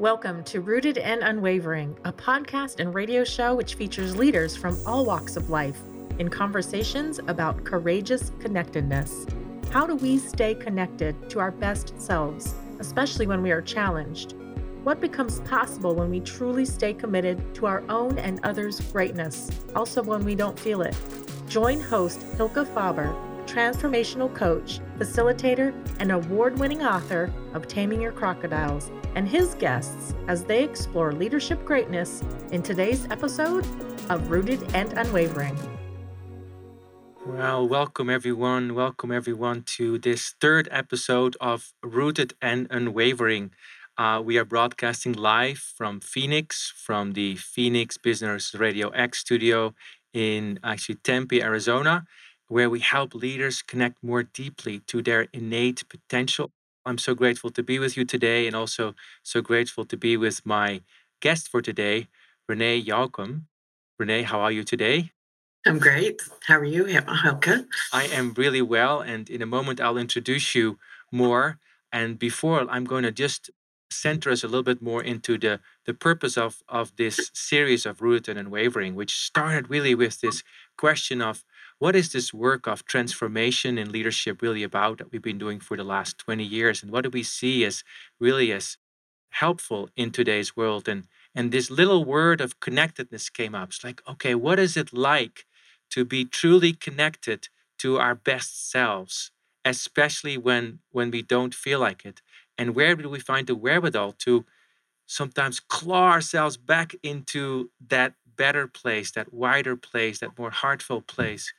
Welcome to Rooted and Unwavering, a podcast and radio show which features leaders from all walks of life in conversations about courageous connectedness. How do we stay connected to our best selves, especially when we are challenged? What becomes possible when we truly stay committed to our own and others' greatness, also when we don't feel it? Join host Hilke Faber transformational coach, facilitator, and award winning author of Taming Your Crocodiles, and his guests as they explore leadership greatness in today's episode of Rooted and Unwavering. Well, welcome everyone. Welcome everyone to this third episode of Rooted and Unwavering. Uh, we are broadcasting live from Phoenix, from the Phoenix Business Radio X studio in actually Tempe, Arizona where we help leaders connect more deeply to their innate potential. I'm so grateful to be with you today and also so grateful to be with my guest for today, Renee Yaukum. Renee, how are you today? I'm great. How are you, Hilke? I am really well. And in a moment, I'll introduce you more. And before, I'm going to just center us a little bit more into the, the purpose of, of this series of Rooted and Unwavering, which started really with this question of what is this work of transformation in leadership really about that we've been doing for the last 20 years? And what do we see as really as helpful in today's world? And and this little word of connectedness came up. It's like, okay, what is it like to be truly connected to our best selves, especially when when we don't feel like it? And where do we find the wherewithal to sometimes claw ourselves back into that better place, that wider place, that more heartfelt place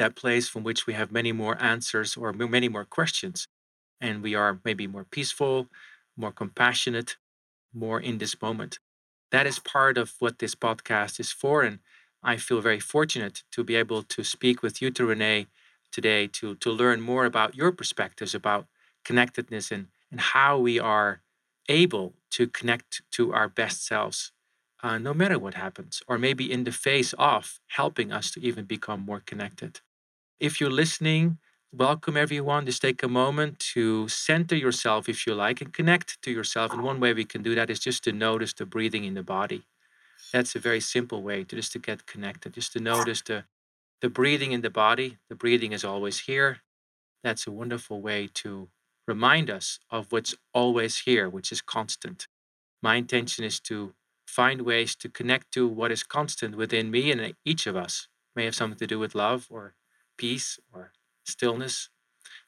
that place from which we have many more answers or many more questions. And we are maybe more peaceful, more compassionate, more in this moment. That is part of what this podcast is for. And I feel very fortunate to be able to speak with you, to Renee, today to, to learn more about your perspectives about connectedness and, and how we are able to connect to our best selves uh, no matter what happens, or maybe in the face of helping us to even become more connected. If you're listening, welcome everyone. Just take a moment to center yourself if you like and connect to yourself. And one way we can do that is just to notice the breathing in the body. That's a very simple way to just to get connected, just to notice the the breathing in the body. The breathing is always here. That's a wonderful way to remind us of what's always here, which is constant. My intention is to find ways to connect to what is constant within me and each of us. May have something to do with love or peace or stillness.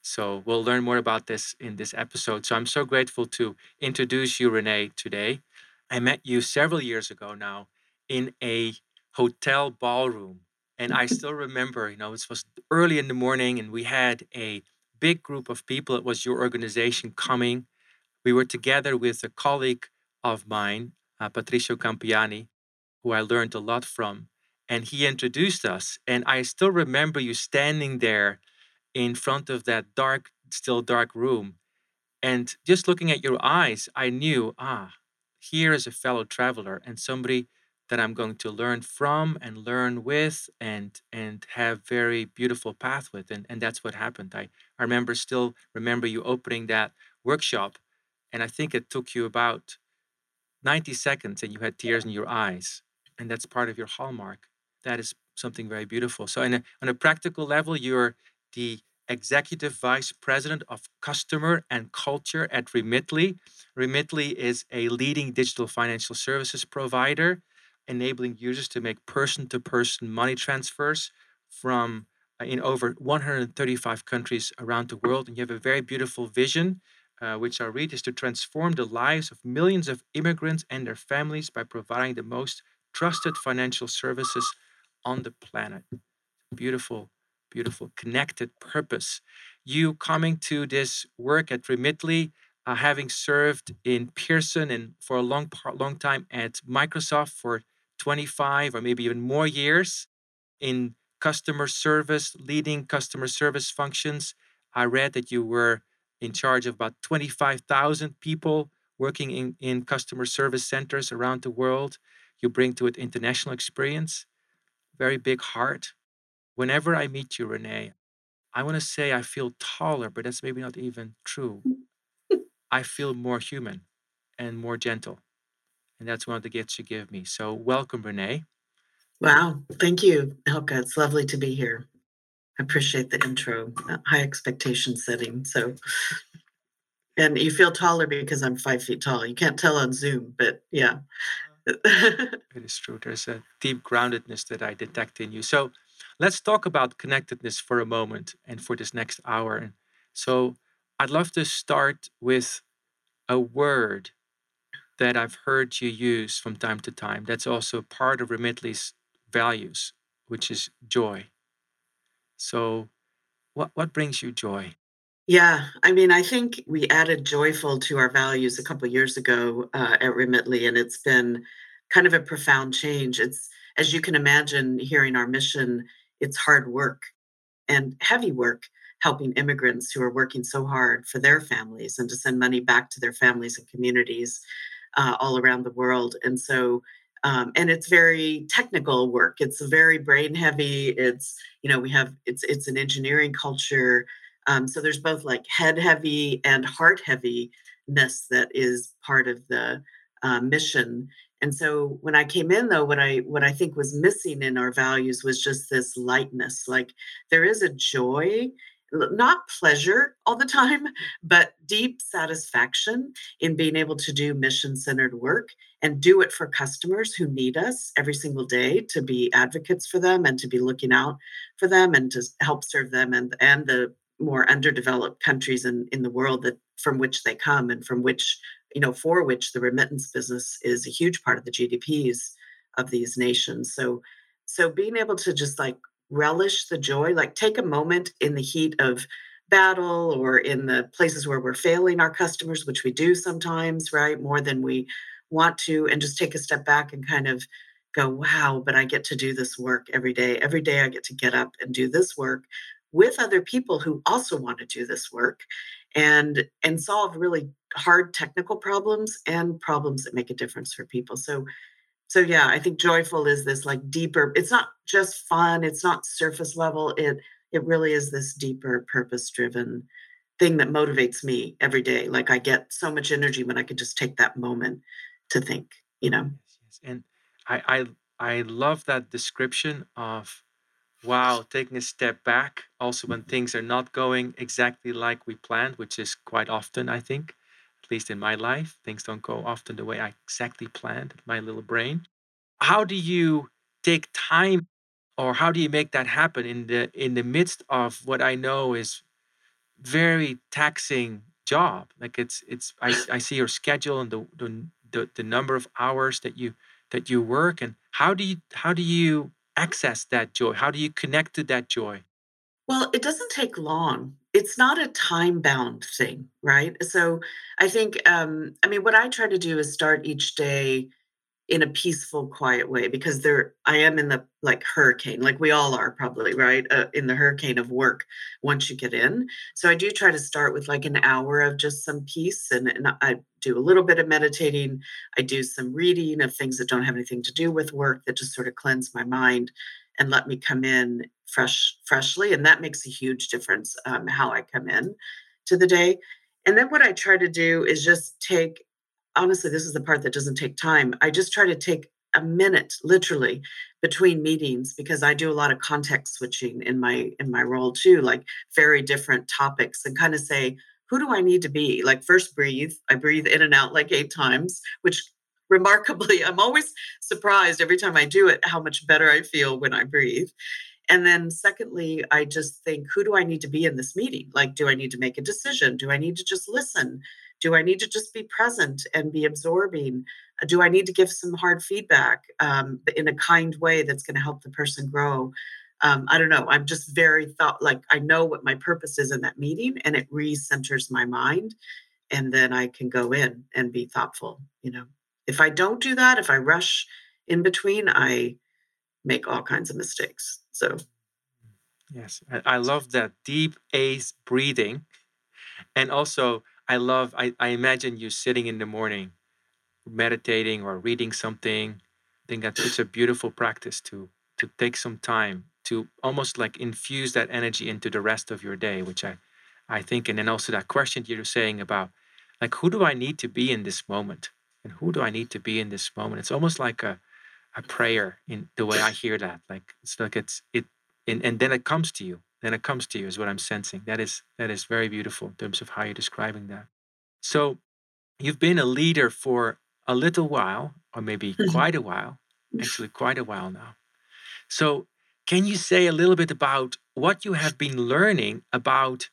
So we'll learn more about this in this episode. So I'm so grateful to introduce you, Renee, today. I met you several years ago now in a hotel ballroom. And I still remember, you know, it was early in the morning and we had a big group of people. It was your organization coming. We were together with a colleague of mine, uh, Patricio Campiani, who I learned a lot from and he introduced us. And I still remember you standing there in front of that dark, still dark room. And just looking at your eyes, I knew, ah, here is a fellow traveler and somebody that I'm going to learn from and learn with and and have very beautiful path with. And, and that's what happened. I, I remember still remember you opening that workshop. And I think it took you about 90 seconds and you had tears in your eyes. And that's part of your hallmark that is something very beautiful. So, a, on a practical level, you're the executive vice president of customer and culture at Remitly. Remitly is a leading digital financial services provider, enabling users to make person to person money transfers from uh, in over 135 countries around the world. And you have a very beautiful vision. Uh, which I'll read is to transform the lives of millions of immigrants and their families by providing the most trusted financial services on the planet. Beautiful, beautiful, connected purpose. You coming to this work at Remitly, uh, having served in Pearson and for a long, long time at Microsoft for 25 or maybe even more years in customer service, leading customer service functions. I read that you were in charge of about 25,000 people working in, in customer service centers around the world. You bring to it international experience very big heart. Whenever I meet you, Renee, I want to say I feel taller, but that's maybe not even true. I feel more human and more gentle. And that's one of the gifts you give me. So welcome, Renee. Wow. Thank you, Helga. It's lovely to be here. I appreciate the intro, uh, high expectation setting. So, and you feel taller because I'm five feet tall. You can't tell on Zoom, but yeah. it is true. There's a deep groundedness that I detect in you. So, let's talk about connectedness for a moment and for this next hour. So, I'd love to start with a word that I've heard you use from time to time. That's also part of Remitly's values, which is joy. So, what, what brings you joy? Yeah, I mean, I think we added joyful to our values a couple years ago uh, at Remitly, and it's been kind of a profound change. It's, as you can imagine, hearing our mission, it's hard work and heavy work helping immigrants who are working so hard for their families and to send money back to their families and communities uh, all around the world. And so, um, and it's very technical work. It's very brain heavy. It's you know we have it's it's an engineering culture. Um, so there's both like head heavy and heart heaviness that is part of the uh, mission. And so when I came in though, what I what I think was missing in our values was just this lightness. Like there is a joy not pleasure all the time, but deep satisfaction in being able to do mission centered work and do it for customers who need us every single day to be advocates for them and to be looking out for them and to help serve them and, and the more underdeveloped countries in, in the world that from which they come and from which you know for which the remittance business is a huge part of the gdps of these nations so so being able to just like relish the joy, like take a moment in the heat of battle or in the places where we're failing our customers, which we do sometimes, right? More than we want to, and just take a step back and kind of go, wow, but I get to do this work every day. Every day I get to get up and do this work with other people who also want to do this work and and solve really hard technical problems and problems that make a difference for people. So so yeah i think joyful is this like deeper it's not just fun it's not surface level it it really is this deeper purpose driven thing that motivates me every day like i get so much energy when i can just take that moment to think you know yes, yes. and i i i love that description of wow taking a step back also when mm-hmm. things are not going exactly like we planned which is quite often i think at least in my life, things don't go often the way I exactly planned my little brain. How do you take time or how do you make that happen in the in the midst of what I know is very taxing job? Like it's it's I, I see your schedule and the, the the the number of hours that you that you work and how do you how do you access that joy? How do you connect to that joy? Well, it doesn't take long. It's not a time bound thing, right? So I think, um, I mean, what I try to do is start each day in a peaceful, quiet way because there I am in the like hurricane, like we all are probably, right? Uh, in the hurricane of work once you get in. So I do try to start with like an hour of just some peace and, and I do a little bit of meditating. I do some reading of things that don't have anything to do with work that just sort of cleanse my mind and let me come in fresh freshly and that makes a huge difference um, how i come in to the day and then what i try to do is just take honestly this is the part that doesn't take time i just try to take a minute literally between meetings because i do a lot of context switching in my in my role too like very different topics and kind of say who do i need to be like first breathe i breathe in and out like eight times which remarkably, I'm always surprised every time I do it how much better I feel when I breathe. And then, secondly, I just think, who do I need to be in this meeting? Like, do I need to make a decision? Do I need to just listen? Do I need to just be present and be absorbing? Uh, do I need to give some hard feedback um, in a kind way that's going to help the person grow? Um, I don't know. I'm just very thought like I know what my purpose is in that meeting, and it re-centers my mind, and then I can go in and be thoughtful. You know. If I don't do that, if I rush in between, I make all kinds of mistakes. So, yes, I, love that deep ace breathing. And also, I love, I, I imagine you sitting in the morning meditating or reading something. I think that's such a beautiful practice to to take some time to almost like infuse that energy into the rest of your day, which I I think, and then also that question you're saying about like who do I need to be in this moment? and who do I need to be in this moment? It's almost like a a prayer in the way I hear that. Like it's like it's it and, and then it comes to you. Then it comes to you is what I'm sensing. That is that is very beautiful in terms of how you're describing that. So you've been a leader for a little while, or maybe quite a while, actually quite a while now. So can you say a little bit about what you have been learning about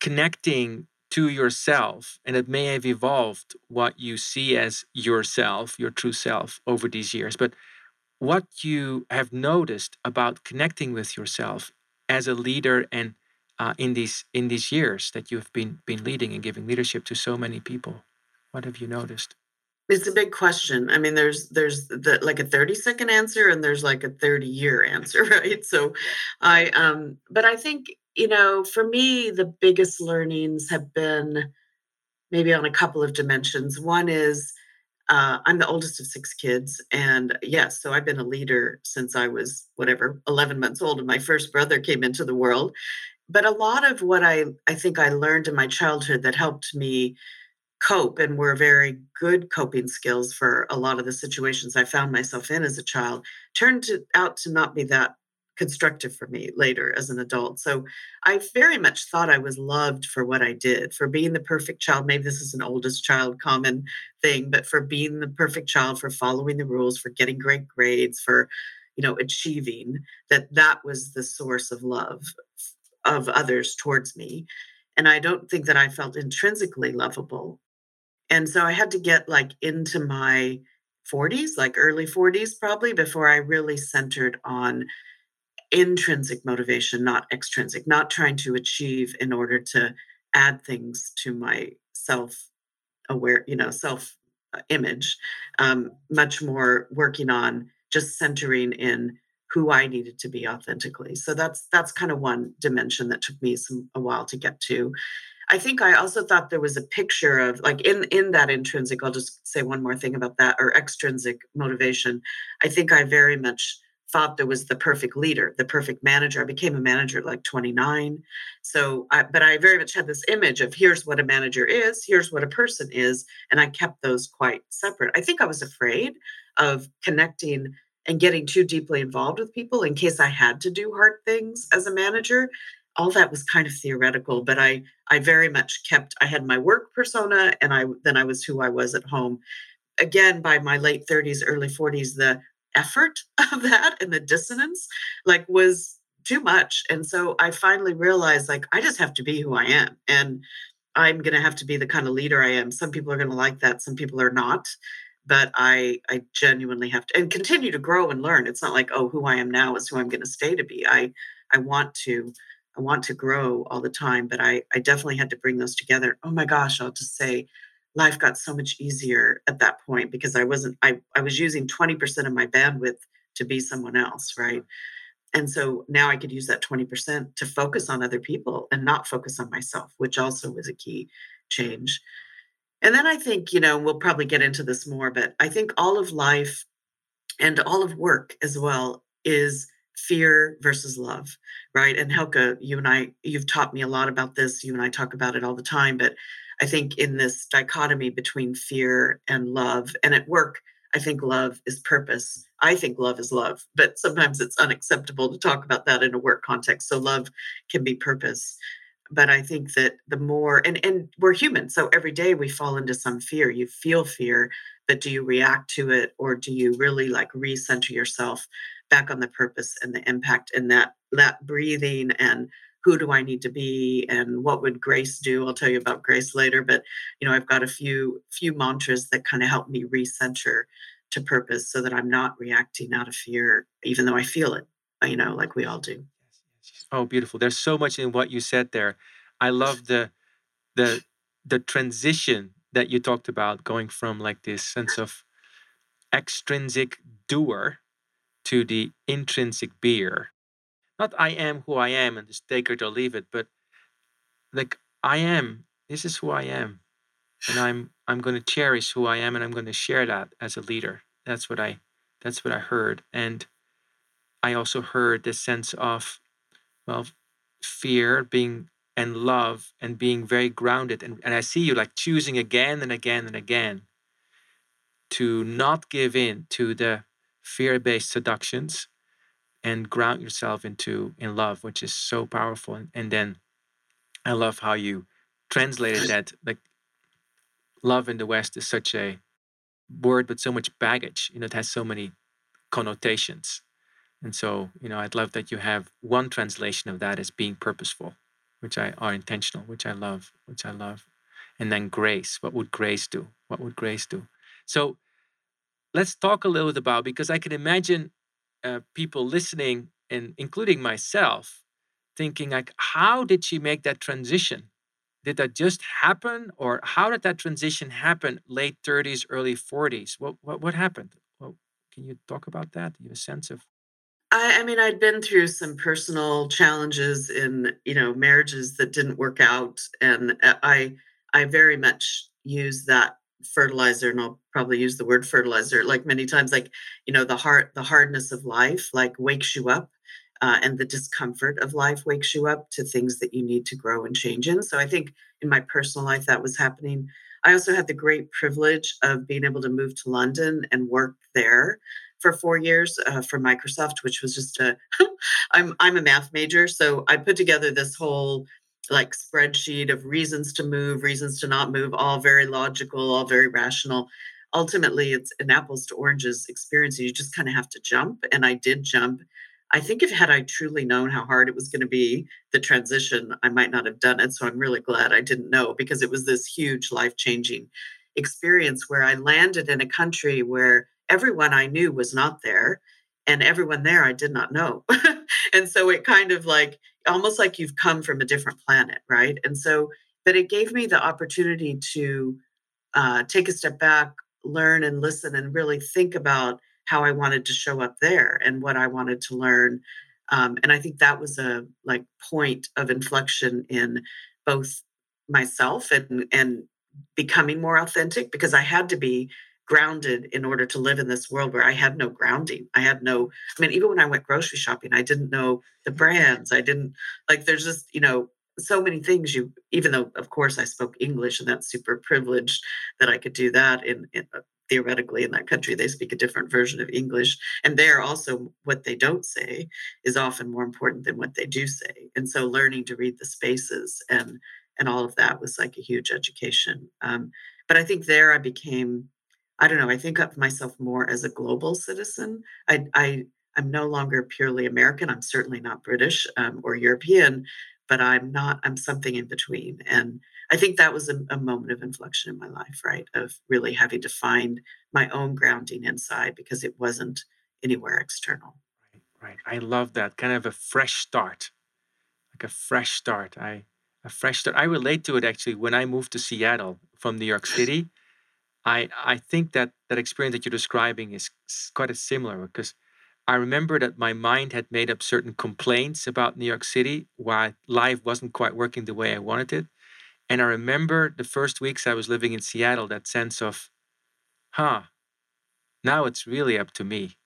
connecting to yourself and it may have evolved what you see as yourself your true self over these years but what you have noticed about connecting with yourself as a leader and uh, in these in these years that you've been been leading and giving leadership to so many people what have you noticed It's a big question. I mean, there's there's the like a 30 second answer and there's like a 30 year answer, right? So I um but I think, you know, for me the biggest learnings have been maybe on a couple of dimensions. One is uh, I'm the oldest of six kids, and yes, so I've been a leader since I was whatever 11 months old, and my first brother came into the world. But a lot of what I I think I learned in my childhood that helped me cope and were very good coping skills for a lot of the situations I found myself in as a child turned to, out to not be that constructive for me later as an adult. So I very much thought I was loved for what I did, for being the perfect child. Maybe this is an oldest child common thing, but for being the perfect child, for following the rules, for getting great grades, for you know achieving that that was the source of love of others towards me and i don't think that i felt intrinsically lovable and so I had to get like into my 40s, like early 40s probably, before I really centered on intrinsic motivation, not extrinsic, not trying to achieve in order to add things to my self aware, you know, self uh, image, um, much more working on just centering in who I needed to be authentically. So that's that's kind of one dimension that took me some a while to get to. I think I also thought there was a picture of like in in that intrinsic. I'll just say one more thing about that or extrinsic motivation. I think I very much thought there was the perfect leader, the perfect manager. I became a manager at like 29. So, I, but I very much had this image of here's what a manager is, here's what a person is, and I kept those quite separate. I think I was afraid of connecting and getting too deeply involved with people in case I had to do hard things as a manager all that was kind of theoretical but i i very much kept i had my work persona and i then i was who i was at home again by my late 30s early 40s the effort of that and the dissonance like was too much and so i finally realized like i just have to be who i am and i'm going to have to be the kind of leader i am. Some people are going to like that some people are not but i i genuinely have to and continue to grow and learn. It's not like oh who i am now is who i'm going to stay to be. I i want to I want to grow all the time, but I, I definitely had to bring those together. Oh my gosh, I'll just say life got so much easier at that point because I wasn't, I, I was using 20% of my bandwidth to be someone else, right? And so now I could use that 20% to focus on other people and not focus on myself, which also was a key change. And then I think, you know, we'll probably get into this more, but I think all of life and all of work as well is fear versus love, right? And Helga, you and I, you've taught me a lot about this. You and I talk about it all the time. But I think in this dichotomy between fear and love, and at work, I think love is purpose. I think love is love, but sometimes it's unacceptable to talk about that in a work context. So love can be purpose. But I think that the more and and we're human, so every day we fall into some fear. You feel fear, but do you react to it or do you really like recenter yourself back on the purpose and the impact and that that breathing and who do I need to be and what would grace do? I'll tell you about grace later, but you know, I've got a few few mantras that kind of help me recenter to purpose so that I'm not reacting out of fear, even though I feel it, you know, like we all do. Oh, beautiful. There's so much in what you said there. I love the the the transition that you talked about going from like this sense of extrinsic doer to the intrinsic beer. Not I am who I am and just take it or leave it, but like I am, this is who I am. And I'm I'm to cherish who I am and I'm to share that as a leader. That's what I that's what I heard. And I also heard this sense of well fear being and love and being very grounded and, and I see you like choosing again and again and again to not give in to the fear-based seductions and ground yourself into in love which is so powerful. And, and then i love how you translated that like love in the west is such a word with so much baggage you know it has so many connotations. And so you know i'd love that you have one translation of that as being purposeful which i are intentional which i love which i love. And then grace what would grace do? What would grace do? So let's talk a little bit about because i can imagine uh, people listening and including myself thinking like how did she make that transition? Did that just happen or how did that transition happen late 30s early 40s what what, what happened? Well, can you talk about that? You have a sense of I, I mean i'd been through some personal challenges in you know marriages that didn't work out and uh, i i very much use that fertilizer and i'll probably use the word fertilizer like many times like you know the heart the hardness of life like wakes you up uh, and the discomfort of life wakes you up to things that you need to grow and change in. So i think in my personal life that was happening. I also had the great privilege of being able to move to london and work there for four years uh, for microsoft which was just a i'm i'm a math major so i put together this whole like spreadsheet of reasons to move, reasons to not move, all very logical, all very rational. Ultimately, it's an apples to oranges experience. and You just kind of have to jump. And I did jump. I think if had I truly known how hard it was going to be, the transition, I might not have done it. So I'm really glad I didn't know because it was this huge life changing experience where I landed in a country where everyone I knew was not there and everyone there I did not know. and so it kind of like almost like you've come from a different planet, right? And so, but it gave me the opportunity to uh, take a step back, learn and listen, and really think about how I wanted to show up there and what I wanted to learn. Um, and I think that was a like point of inflection in both myself and and becoming more authentic because I had to be grounded in order to live in this world where I had no grounding. I had no, I mean, even when I went grocery shopping, I didn't know the brands. I didn't like, there's just, you know, so many things you, even though of course I spoke English and that's super privileged that I could do that in, in uh, theoretically in that country, they speak a different version of English. And there also what they don't say is often more important than what they do say. And so learning to read the spaces and, and all of that was like a huge education. Um, but I think there I became I don't know. I think of myself more as a global citizen. I, I I'm no longer purely American. I'm certainly not British um, or European, but I'm not. I'm something in between. And I think that was a, a moment of inflection in my life, right? Of really having to find my own grounding inside because it wasn't anywhere external. Right, right. I love that kind of a fresh start, like a fresh start. I a fresh start. I relate to it actually when I moved to Seattle from New York City. I I think that that experience that you're describing is quite a similar because I remember that my mind had made up certain complaints about New York City why life wasn't quite working the way I wanted it. And I remember the first weeks I was living in Seattle, that sense of, huh, now it's really up to me.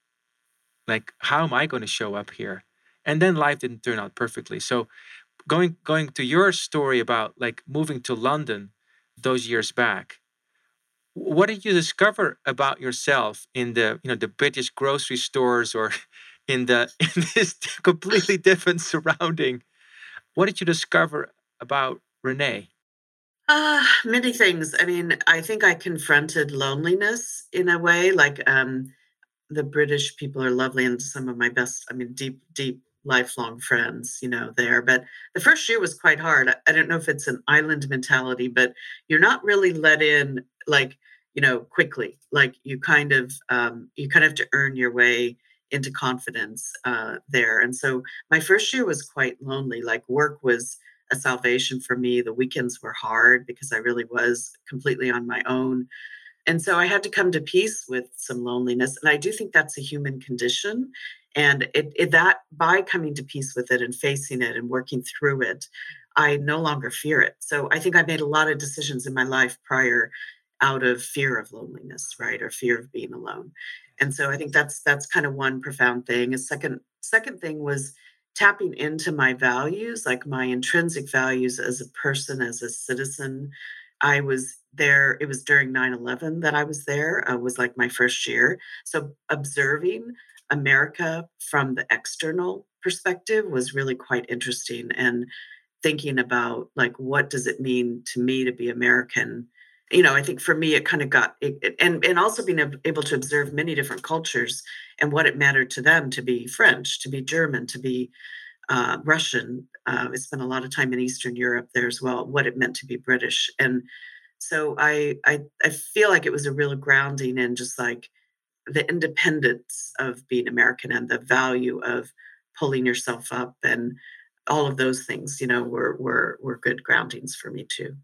Like, how am I going to show up here? And then life didn't turn out perfectly. So going going to your story about like moving to London those years back, what did you discover about yourself in the you know the british grocery stores or in the in this completely different surrounding? What did you discover about renee? Uh many things. I mean i think i confronted loneliness in a way like um the british people are lovely and some of my best i mean deep deep lifelong friends you know there but the first year was quite hard. I don't know if it's an island mentality but you're not really let in like you know quickly. Like you kind of um, you kind of have to earn your way into confidence uh, there. And so my first year was quite lonely. Like work was a salvation for me. The weekends were hard because i really was completely on my own. And so i had to come to peace with some loneliness and i do think that's a human condition and it, it that by coming to peace with it and facing it and working through it I no longer fear it. So I think I made a lot of decisions in my life prior out of fear of loneliness, right? Or fear of being alone. And so I think that's that's kind of one profound thing. A second second thing was tapping into my values, like my intrinsic values as a person, as a citizen, I was there, it was during 9 11 that I was there, uh, was like my first year. So observing America from the external perspective was really quite interesting. And thinking about like what does it mean to me to be American you know, I think for me, it kind of got, it, and and also being able to observe many different cultures and what it mattered to them to be French, to be German, to be uh, Russian. Uh, I spent a lot of time in Eastern Europe there as well. What it meant to be British, and so I I I feel like it was a real grounding in just like the independence of being American and the value of pulling yourself up and all of those things. You know, were were were good groundings for me too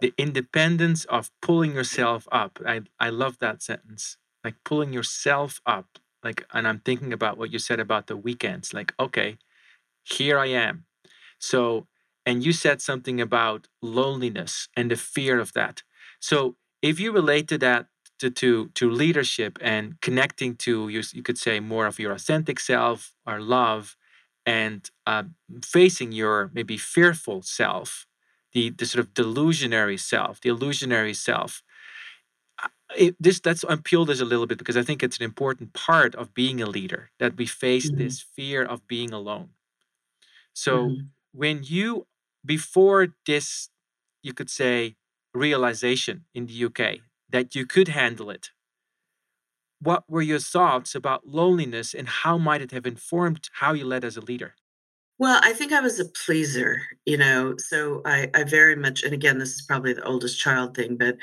the independence of pulling yourself up. I, I love that sentence. Like pulling yourself up. Like, and I'm thinking about what you said about the weekends. Like, okay, here I am. So, and you said something about loneliness and the fear of that. So, if you relate to that to to, to leadership and connecting to you, you could say more of your authentic self or love, and uh, facing your maybe fearful self the, the sort of delusionary self, the illusionary self. Uh, it, this that's unpeeled this a little bit because I think it's an important part of being a leader that we face mm-hmm. this fear of being alone. So mm-hmm. when you before this, you could say realization in the UK that you could handle it. What were your thoughts about loneliness and how might it have informed how you led as a leader? Well, I think I was a pleaser, you know. So I, I very much, and again, this is probably the oldest child thing, but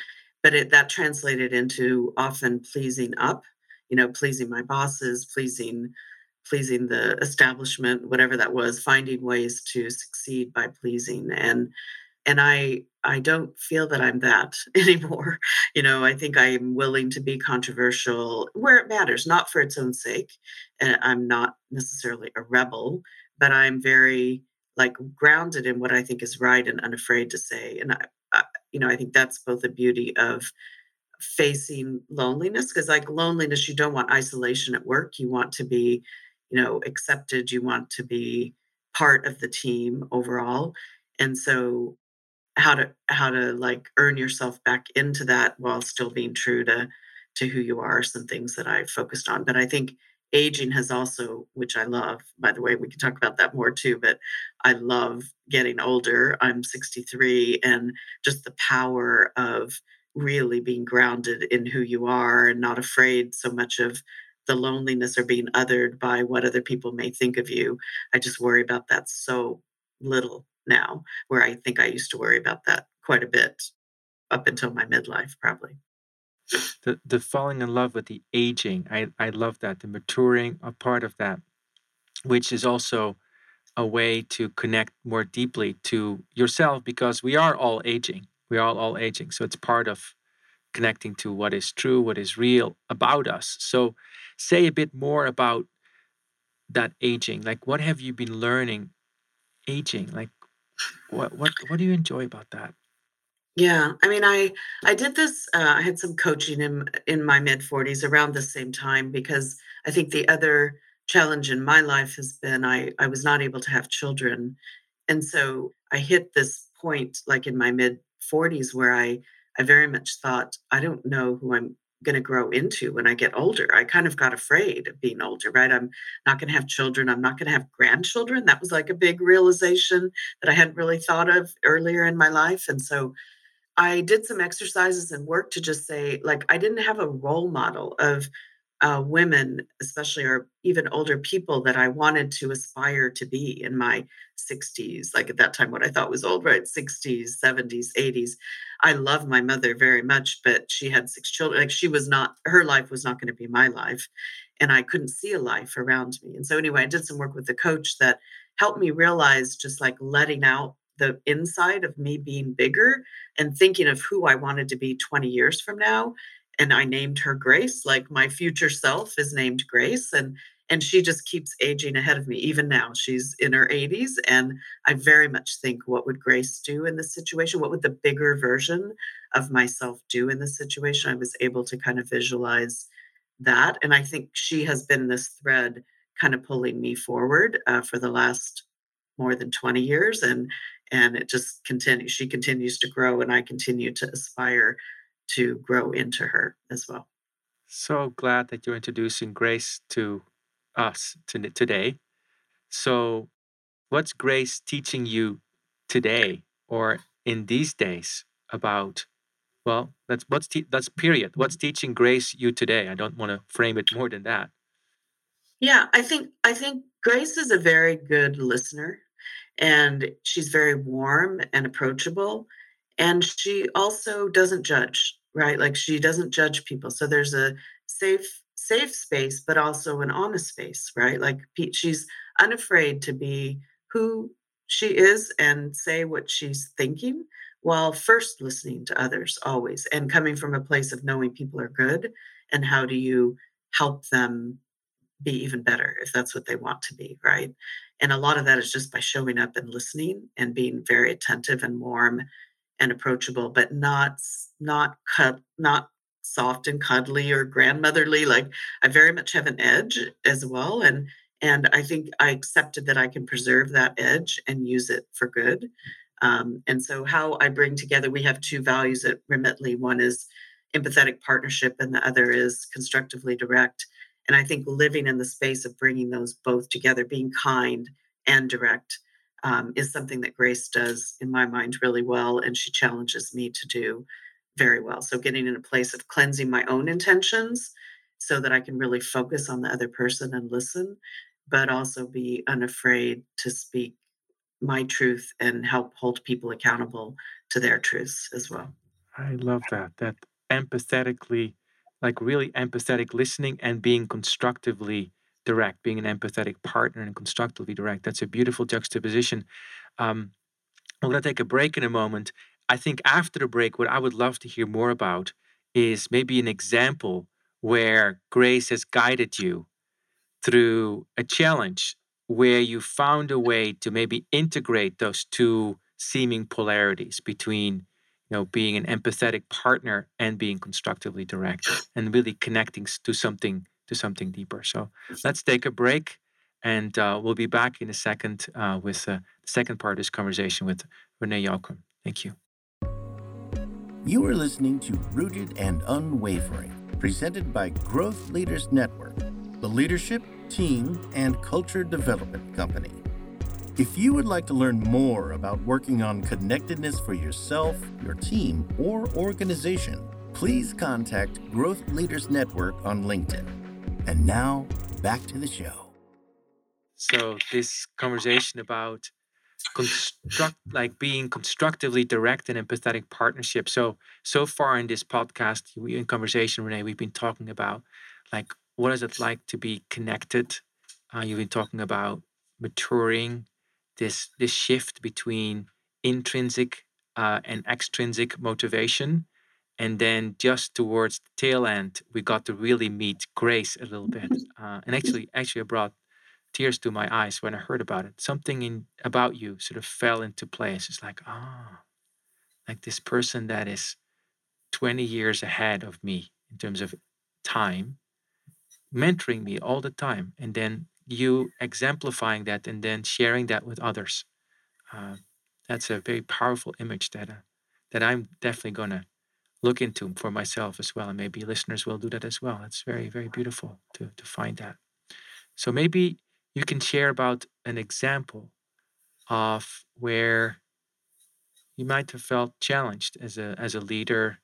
but it that translated into often pleasing up, you know, pleasing my bosses, pleasing pleasing the establishment, whatever that was, finding ways to succeed by pleasing. And and I I don't feel that I'm that anymore. You know, I think I'm willing to be controversial where it matters, not for its own sake. And I'm not necessarily a rebel, but I'm very like grounded in what I think is right and unafraid to say. And I, I you know, I think that's both the beauty of facing loneliness because like loneliness you don't want isolation at work you want to be you know accepted you want to be part of the team overall and so how to how to like earn yourself back into that while still being true to to who you are some things that i focused on. But i think aging has also which i love by the way we can talk about that more too but i love getting older. I'm 63 and just the power of really being grounded in who you are and not afraid so much of the loneliness or being othered by what other people may think of you. I just worry about that so little now where i think i used to worry about that quite a bit up until my midlife probably. The the falling in love with the aging i i love that the maturing a part of that which is also a way to connect more deeply to yourself because we are all aging we are all aging so it's part of connecting to what is true what is real about us. So say a bit more about that aging like what have you been learning aging? Like what what what do you enjoy about that yeah, I mean, I I did this. Uh, I had some coaching in in my mid forties around the same time because I think the other challenge in my life has been I I was not able to have children, and so I hit this point like in my mid forties where I I very much thought I don't know who I'm going to grow into when I get older. I kind of got afraid of being older, right? I'm not going to have children. I'm not going to have grandchildren. That was like a big realization that I hadn't really thought of earlier in my life, and so I did some exercises and work to just say, like, I didn't have a role model of uh, women, especially or even older people, that I wanted to aspire to be in my 60s. Like at that time, what I thought was old, right? 60s, 70s, 80s. I love my mother very much, but she had six children. Like she was not, her life was not going to be my life. And I couldn't see a life around me. And so, anyway, I did some work with the coach that helped me realize just like letting out the inside of me being bigger and thinking of who I wanted to be 20 years from now. And I named her Grace, like my future self is named Grace. And and she just keeps aging ahead of me even now she's in her 80s and i very much think what would grace do in this situation what would the bigger version of myself do in this situation i was able to kind of visualize that and i think she has been this thread kind of pulling me forward uh, for the last more than 20 years and and it just continues. She continues to grow, and I continue to aspire to grow into her as well. So glad that you're introducing Grace to us to, today. So, what's Grace teaching you today or in these days about? Well, that's what's te- that's period. What's mm-hmm. teaching Grace you today? I don't want to frame it more than that. Yeah, I think I think Grace is a very good listener and she's very warm and approachable and she also doesn't judge right? Like she doesn't judge people. So there's a safe safe space but also an honest space right? Like she's unafraid to be who she is and say what she's thinking while first listening to others always and coming from a place of knowing people are good and how do you help them be even better if that's what they want to be right? And a lot of that is just by showing up and listening and being very attentive and warm and approachable but not not cut not soft and cuddly or grandmotherly like i very much have an edge as well and and i think i accepted that i can preserve that edge and use it for good. Um, and so how i bring together we have two values at remitly one is empathetic partnership and the other is constructively direct and I think living in the space of bringing those both together, being kind and direct, um, is something that Grace does, in my mind, really well. And she challenges me to do very well. So, getting in a place of cleansing my own intentions so that I can really focus on the other person and listen, but also be unafraid to speak my truth and help hold people accountable to their truths as well. I love that. That empathetically like really empathetic listening and being constructively direct, being an empathetic partner and constructively direct. That's a beautiful juxtaposition. Um, I'm going to take a break in a moment. I think after the break, what I would love to hear more about is maybe an example where grace has guided you through a challenge where you found a way to maybe integrate those two seeming polarities between you know being an empathetic partner and being constructively direct and really connecting to something to something deeper so let's take a break and uh, we'll be back in a second uh, with uh, the second part of this conversation with renee Jalkum. thank you you are listening to rooted and unwavering presented by growth leaders network the leadership team and culture development company if you would like to learn more about working on connectedness for yourself, your team, or organization, please contact Growth Leaders Network on LinkedIn. And now, back to the show. So, this conversation about construct like being constructively direct and empathetic partnership. So, so far in this podcast, in conversation, Renee, we've been talking about like what is it like to be connected. Uh, you've been talking about maturing this this shift between intrinsic uh, and extrinsic motivation and then just towards the tail end we got to really meet grace a little bit uh, and actually actually i brought tears to my eyes when i heard about it. Something in about you sort of fell into place. It's like ah. Oh, like this person that is 20 years ahead of me in terms of time mentoring me all the time and then you exemplifying that and then sharing that with others. Uh, that's a very powerful image that uh, that I'm definitely to look into for myself as well, and maybe listeners will do that as well. It's very very beautiful to to find that. So maybe you can share about an example of where you might have felt challenged as a as a leader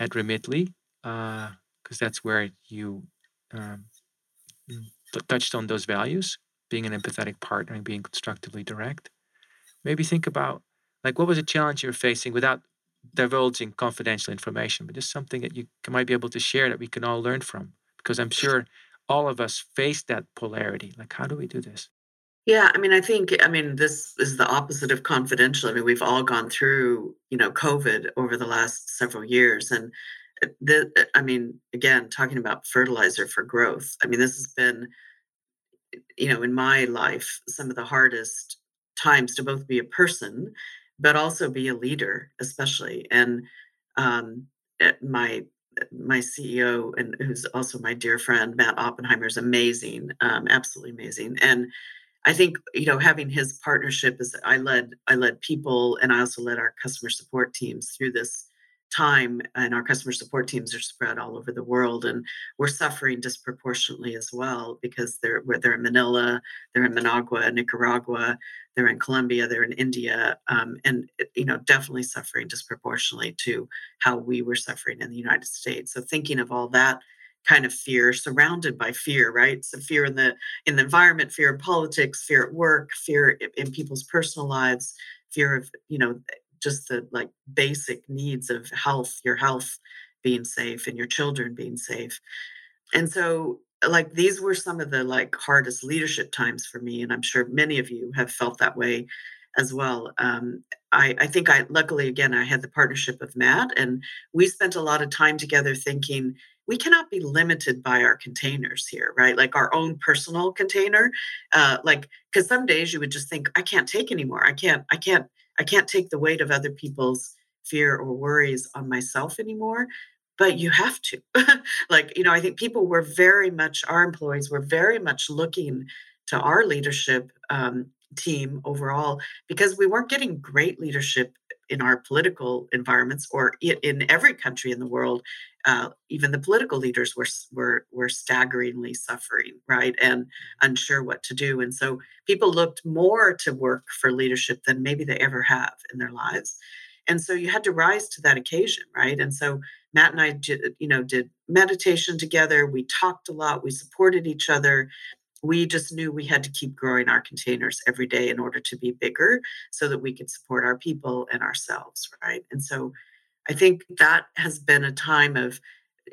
at Remitly, because uh, that's where you um, mm, touched on those values, being an empathetic partner and being constructively direct. Maybe think about like what was a challenge you're facing without divulging confidential information, but just something that you might be able to share that we can all learn from. Because I'm sure all of us face that polarity. Like, how do we do this? Yeah, I mean, I think, I mean, this is the opposite of confidential. I mean, we've all gone through, you know, COVID over the last several years. And uh, the, uh, I mean, again, talking about fertilizer for growth. I mean, this has been you know, in my life, some of the hardest times to both be a person, but also be a leader, especially. And um, eh, my my CEO and who's also my dear friend Matt Oppenheimer is amazing, um, absolutely amazing. And I think you know having his partnership is I led I led people and I also led our customer support teams through this time and our customer support teams are spread all over the world and we're suffering disproportionately as well because they're they're in Manila, they're in Managua, Nicaragua, they're in Colombia, they're in India, um, and you know definitely suffering disproportionately to how we were suffering in the United States. So thinking of all that kind of fear surrounded by fear right so fear in the in the environment fear in politics fear at work fear in, in people's personal lives fear of you know just the like basic needs of health your health being safe and your children being safe and so like these were some of the like hardest leadership times for me and i'm sure many of you have felt that way as well. Um, I, I, think I luckily again I had the partnership of Matt, and we spent a lot of time together thinking we cannot be limited by our containers here, right? Like our own personal container. Uh, like, because some days you would just think, I can't take anymore. I can't, I can't, I can't take the weight of other people's fear or worries on myself anymore. But you have to. like, you know, I think people were very much, our employees were very much looking to our leadership um, team overall because we weren't getting great leadership in our political environments or in every country in the world uh, even the political leaders were, were were staggeringly suffering right and unsure what to do and so people looked more to work for leadership than maybe they ever have in their lives and so you had to rise to that occasion right and so matt and i did you know did meditation together we talked a lot we supported each other we just knew we had to keep growing our containers every day in order to be bigger so that we could support our people and ourselves right and so i think that has been a time of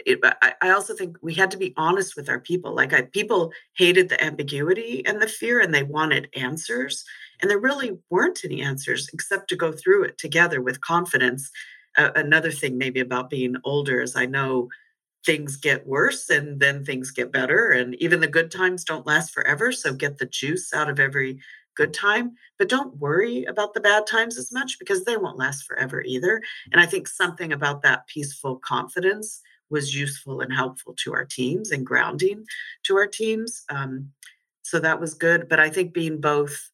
it, I, also think we had to be honest with our people like I, people hated the ambiguity and the fear and they wanted answers and there really weren't any answers except to go through it together with confidence uh, another thing maybe about being older is i know things get worse and then things get better. And even the good times don't last forever. So get the juice out of every good time, but don't worry about the bad times as much because they won't last forever either. And I think something about that peaceful confidence was useful and helpful to our teams and grounding to our teams. Um, so that was good. But I think being both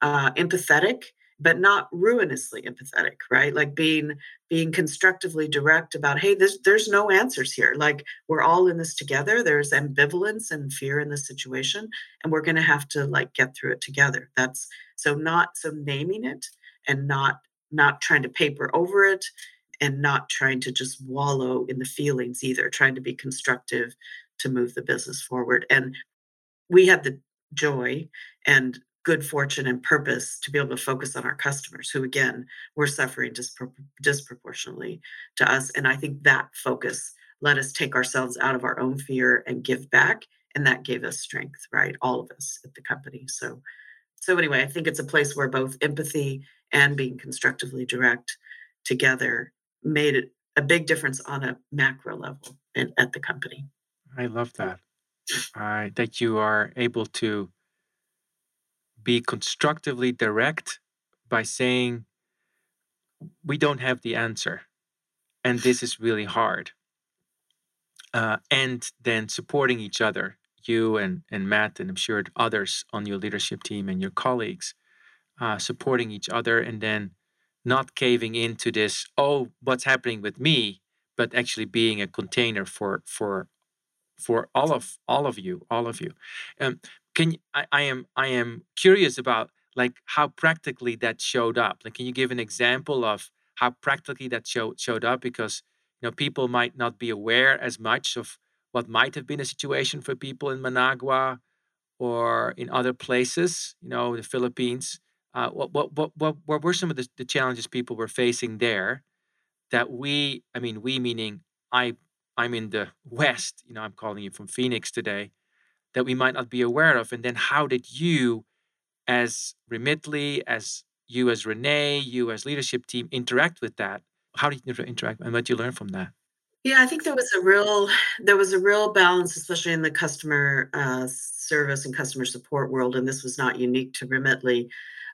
uh, empathetic but not ruinously empathetic right? Like being being constructively direct about hey there's there's no answers here. Like we're all in this together. There's ambivalence and fear in this situation and we're going to have to like get through it together. That's so not so naming it and not not trying to paper over it and not trying to just wallow in the feelings either trying to be constructive to move the business forward. And we had the joy and good fortune and purpose to be able to focus on our customers who again were suffering dispro- disproportionately to us and i think that focus let us take ourselves out of our own fear and give back and that gave us strength right all of us at the company. So so anyway i think it's a place where both empathy and being constructively direct together made it a big difference on a macro level in, at the company. I love that. Uh, that you are able to be constructively direct by saying, we don't have the answer. And this is really hard. Uh, and then supporting each other, you and, and Matt, and I'm sure others on your leadership team and your colleagues, uh, supporting each other and then not caving into this, oh, what's happening with me, but actually being a container for for for all of all of you, all of you. Um, can I, I am I am curious about like how practically that showed up. Like, can you give an example of how practically that show, showed up? Because you know people might not be aware as much of what might have been a situation for people in Managua or in other places. You know, the Philippines. Uh, what, what what what what were some of the, the challenges people were facing there that we I mean we meaning I I'm in the West. You know, I'm calling you from Phoenix today that we might not be aware of? And then how did you, as Remitly, as you as Renee, you as leadership team interact with that? How did you interact and what did you learn from that? Yeah, I think there was a real there was a real balance, especially in the customer uh, service and customer support world, and this was not unique to Remitly,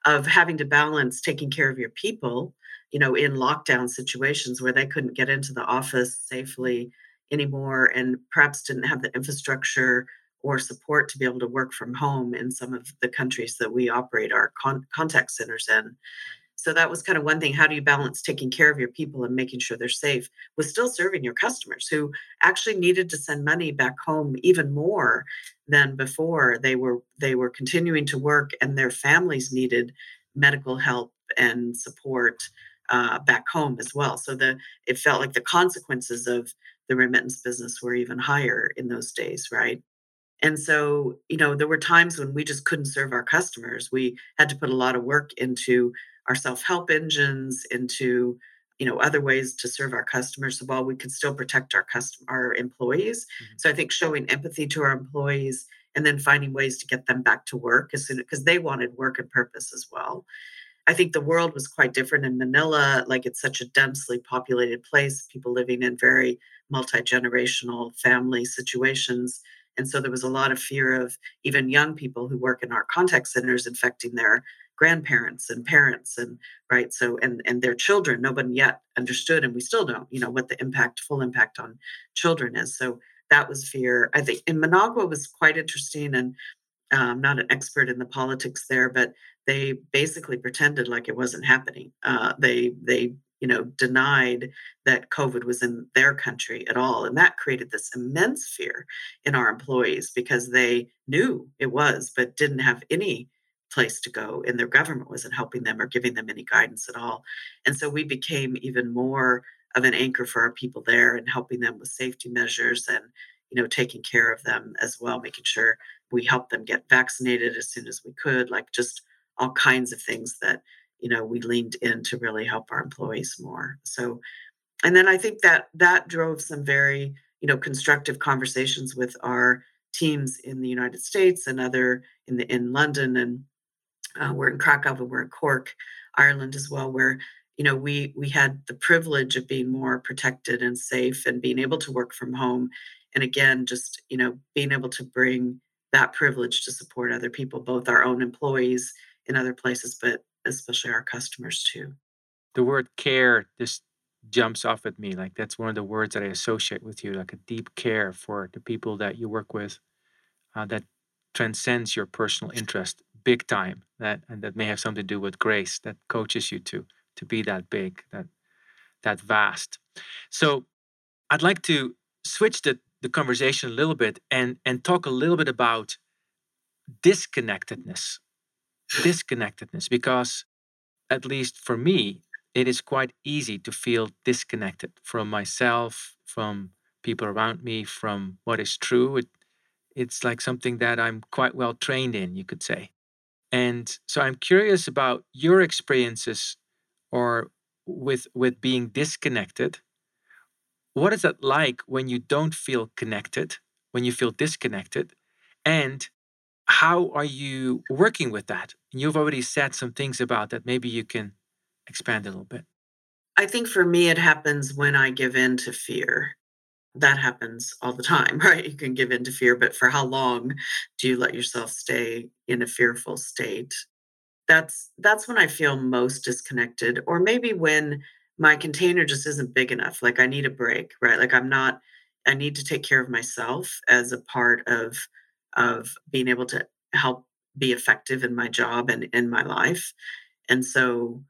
of having to balance taking care of your people, you know, in lockdown situations where they couldn't get into the office safely anymore, and perhaps didn't have the infrastructure or support to be able to work from home in some of the countries that we operate our con- contact centers in. So that was kind of one thing. How do you balance taking care of your people and making sure they're safe with still serving your customers who actually needed to send money back home even more than before? They were they were continuing to work and their families needed medical help and support uh, back home as well. So the it felt like the consequences of the remittance business were even higher in those days, right? And so, you know, there were times when we just couldn't serve our customers. We had to put a lot of work into our self-help engines, into you know other ways to serve our customers so while we could still protect our custom our employees mm-hmm. so i think showing empathy to our employees and then finding ways to get them back to work as soon because they wanted work and purpose as well I think the world was quite different in Manila. Like it's such a densely populated place, people living in very multi generational family situations. And so there was a lot of fear of even young people who work in our contact centers infecting their grandparents and parents and right so and and their children. Nobody yet understood and we still don't you know what the impact full impact on children is. So that was fear. I think in managua was quite interesting and I'm um, not an expert in the politics there, but they basically pretended like it wasn't happening. Uh, they they you know denied that COVID was in their country at all, and that created this immense fear in our employees because they knew it was, but didn't have any place to go, and their government wasn't helping them or giving them any guidance at all. And so we became even more of an anchor for our people there and helping them with safety measures and you know taking care of them as well making sure we helped them get vaccinated as soon as we could like just all kinds of things that you know we leaned in to really help our employees more. So and then i think that that drove some very you know constructive conversations with our teams in the united states and other in the in london and uh, we're in krakow and we're in cork ireland as well where you know we we had the privilege of being more protected and safe and being able to work from home. And again just you know being able to bring that privilege to support other people both our own employees in other places but especially our customers too. The word care just jumps off at me like that's one of the words that i associate with you like a deep care for the people that you work with uh, that transcends your personal interest big time that and that may have something to do with grace that coaches you to to be that big that that vast. So i'd like to switch the the conversation a little bit and and talk a little bit about disconnectedness disconnectedness because at least for me it is quite easy to feel disconnected from myself from people around me from what is true. It, it's like something that i'm quite well trained in you could say. And so i'm curious about your experiences or with with being disconnected. What is it like when you don't feel connected, when you feel disconnected? And how are you working with that? you've already said some things about that. Maybe you can expand a little bit. I think for me, it happens when I give in to fear. That happens all the time, right? You can give in to fear, but for how long do you let yourself stay in a fearful state? That's that's when I feel most disconnected, or maybe when my container just isn't big enough. Like I need a break, right? Like I'm not I need to take care of myself as a part of of being able to help be effective in my job and in my life. And so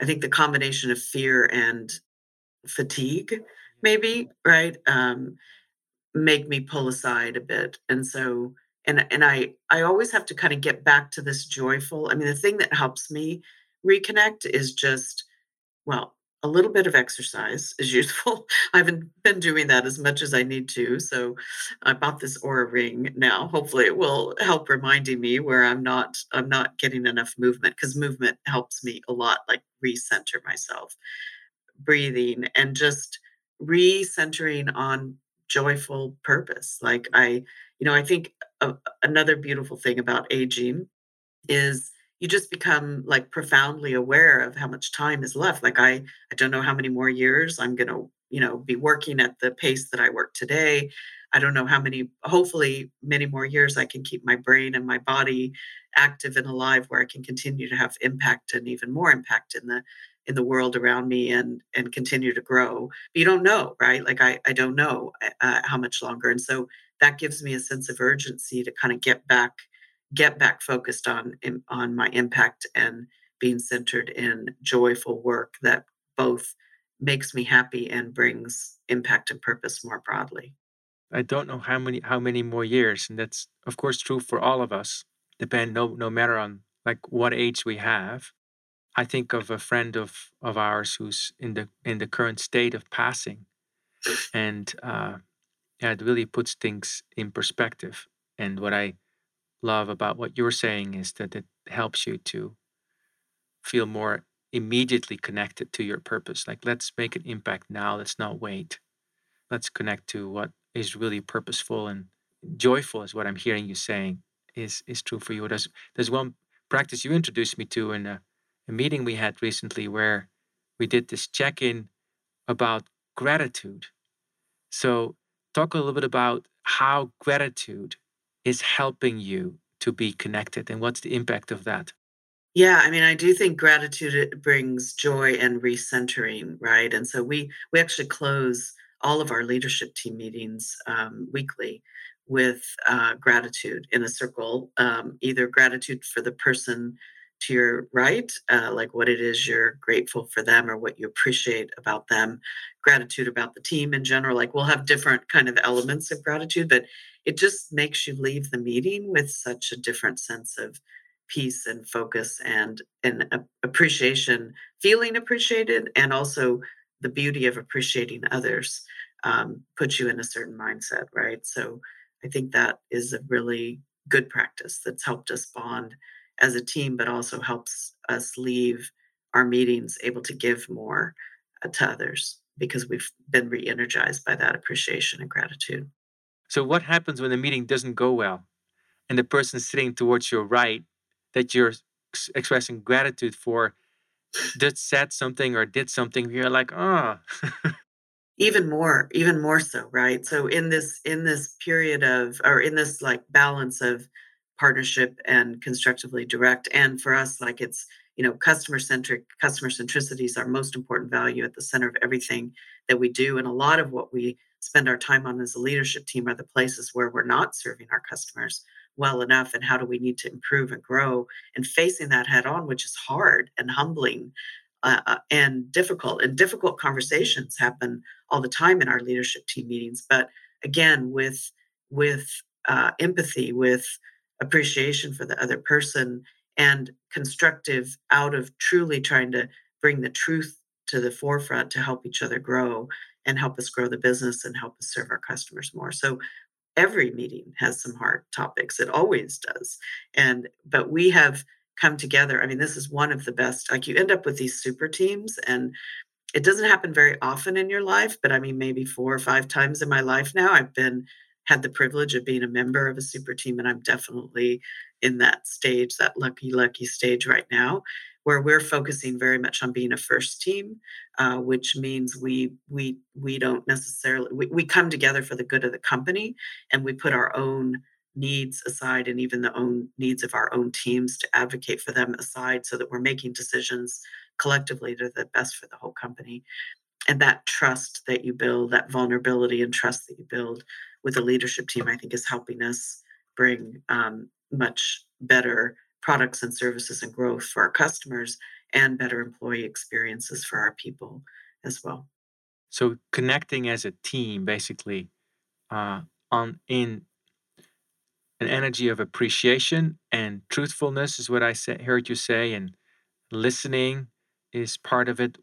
I think the combination of fear and fatigue maybe, right? Um make me pull aside a bit. And so and and I I always have to kind of get back to this joyful. I mean the thing that helps me reconnect is just well, a little bit of exercise is useful. I haven't been doing that as much as I need to. So I bought this Oura ring now. Hopefully it will help reminding me where I'm not I'm not getting enough movement because movement helps me a lot like recenter myself. Breathing and just recentering on joyful purpose. Like I, you know, I think a, another beautiful thing about aging is you just become like profoundly aware of how much time is left like i i don't know how many more years i'm going to you know be working at the pace that i work today. I don't know how many hopefully many more years i can keep my brain and my body active and alive where i can continue to have impact and even more impact in the in the world around me and and continue to grow. But you don't know right? Like i i don't know uh, how much longer. And so that gives me a sense of urgency to kind of get back get back focused on on my impact and being centered in joyful work that both makes me happy and brings impact and purpose more broadly. I don't know how many how many more years, and that's of course true for all of us. Depend no no matter on like what age we have. I think of a friend of of ours who's in the in the current state of passing, and uh, yeah, it really puts things in perspective. And what I love about what you're saying is that it helps you to feel more immediately connected to your purpose. Like, let's make an impact now. Let's not wait. Let's connect to what is really purposeful and joyful, is what I'm hearing you saying is is true for you. There's there's one practice you introduced me to in a, a meeting we had recently where we did this check-in about gratitude. So talk a little bit about how gratitude is helping you to be connected and what's the impact of that? Yeah, I mean, I do think gratitude brings joy and recentering, right? And so we we actually close all of our leadership team meetings um, weekly with uh, gratitude in a circle, um, either gratitude for the person to your right, uh, like what it is you're grateful for them or what you appreciate about them, gratitude about the team in general. Like we'll have different kind of elements of gratitude, but it just makes you leave the meeting with such a different sense of peace and focus and and appreciation, feeling appreciated, and also the beauty of appreciating others um, puts you in a certain mindset, right? So I think that is a really good practice that's helped us bond as a team, but also helps us leave our meetings able to give more uh, to others because we've been re energized by that appreciation and gratitude. So, what happens when the meeting doesn't go well and the person sitting towards your right that you're expressing gratitude for did said something or did something you're like oh even more even more so right so in this in this period of or in this like balance of partnership and constructively direct. And for us like it's you know customer centric customer centricity is our most important value at the center of everything that we do. And a lot of what we spend our time on as a leadership team are the places where we're not serving our customers well enough and how do we need to improve and grow? And facing that head on which is hard and humbling uh, uh, and difficult and difficult conversations happen all the time in our leadership team meetings. But again with with uh, empathy with appreciation for the other person and constructive out of truly trying to bring the truth to the forefront to help each other grow and help us grow the business and help us serve our customers more. So every meeting has some hard topics it always does and but we have come together i mean this is one of the best like you end up with these super teams and it doesn't happen very often in your life but i mean maybe four or five times in my life now i've been had the privilege of being a member of a super team and i'm definitely in that stage that lucky lucky stage right now where we're focusing very much on being a first team, uh, which means we we we don't necessarily we, we come together for the good of the company and we put our own needs aside and even the own needs of our own teams to advocate for them aside so that we're making decisions collectively to the best for the whole company. And that trust that you build that vulnerability and trust that you build with the leadership team i think is helping us bring um, much better products and services and growth for our customers and better employee experiences for our people as well. So connecting as a team, basically, uh, on in an energy of appreciation and truthfulness is what I say, heard you say, and listening is part of it.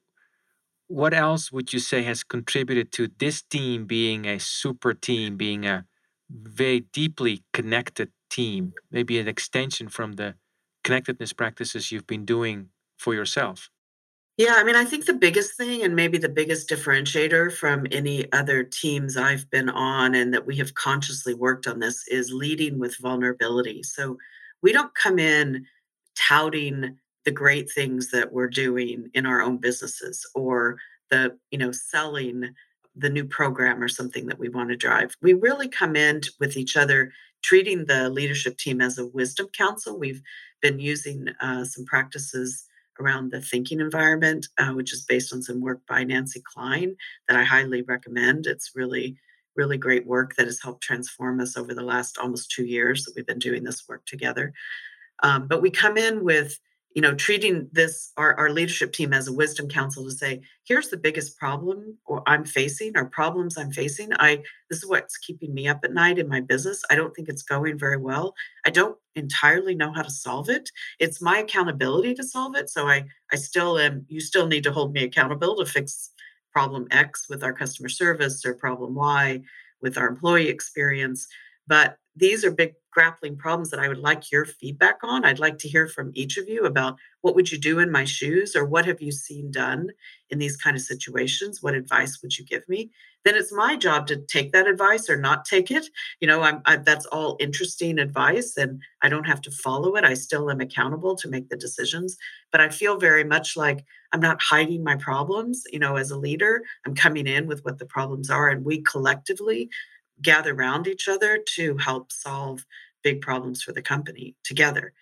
What else would you say has contributed to this team being a super team, being a very deeply connected team, maybe an extension from the connectedness practices you've been doing for yourself? Yeah, I mean, I think the biggest thing and maybe the biggest differentiator from any other teams I've been on and that we have consciously worked on this is leading with vulnerability. So we don't come in touting the great things that we're doing in our own businesses or the, you know, selling the new program or something that we want to drive. We really come in with each other treating the leadership team as a wisdom council. We've been using uh, some practices around the thinking environment, uh, which is based on some work by Nancy Kline that I highly recommend. It's really, really great work that has helped transform us over the last almost two years that we've been doing this work together. Um, but we come in with you know treating this our, our leadership team as a wisdom council to say here's the biggest problem or i'm facing or problems i'm facing. I this is what's keeping me up at night in my business. I don't think it's going very well. I don't entirely know how to solve it. It's my accountability to solve it so i i still am you still need to hold me accountable to fix problem x with our customer service or problem y with our employee experience. But these are big grappling problems that I would like your feedback on. I'd like to hear from each of you about what would you do in my shoes or what have you seen done in these kind of situations? What advice would you give me? Then it's my job to take that advice or not take it. You know, I'm I, that's all interesting advice and I don't have to follow it. I still am accountable to make the decisions, but I feel very much like I'm not hiding my problems, you know, as a leader. I'm coming in with what the problems are and we collectively gather around each other to help solve big problems for the company together.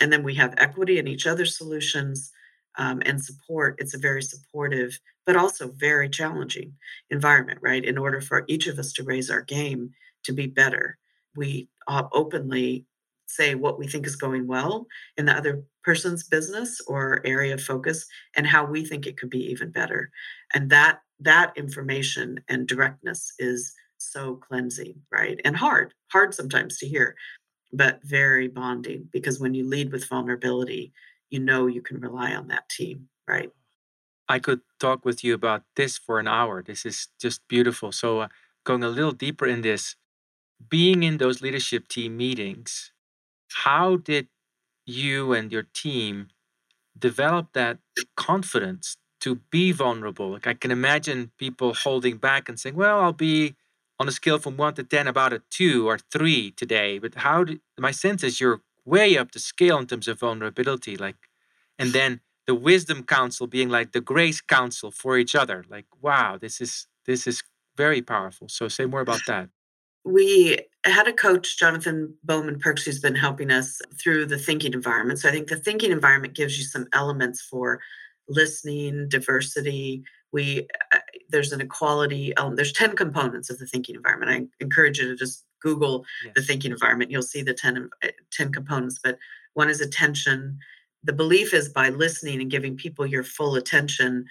And then we have equity in each other's solutions um, and support. It's a very supportive, but also very challenging environment, right? In order for each of us to raise our game to be better, we uh, openly say what we think is going well in the other person's business or area of focus and how we think it could be even better and that that information and directness is so cleansing, right? And hard, hard sometimes to hear, but very bonding because when you lead with vulnerability, you know you can rely on that team, right? I could talk with you about this for an hour. This is just beautiful. So, uh, going a little deeper in this, being in those leadership team meetings, how did you and your team develop that confidence to be vulnerable? Like, I can imagine people holding back and saying, Well, I'll be on a scale from one to 10 about a two or three today. But how do my sense is you're way up the scale in terms of vulnerability. Like, and then the wisdom council being like the grace council for each other. Like, wow, this is, this is very powerful. So say more about that. We had a coach, Jonathan Bowman Perks, who's been helping us through the thinking environment. So I think the thinking environment gives you some elements for listening, diversity, we there's an equality um, there's 10 components of the thinking environment. I encourage you to just google yes. the thinking environment. You'll see the 10, uh, 10 components but one is attention. The belief is by listening and giving people your full attention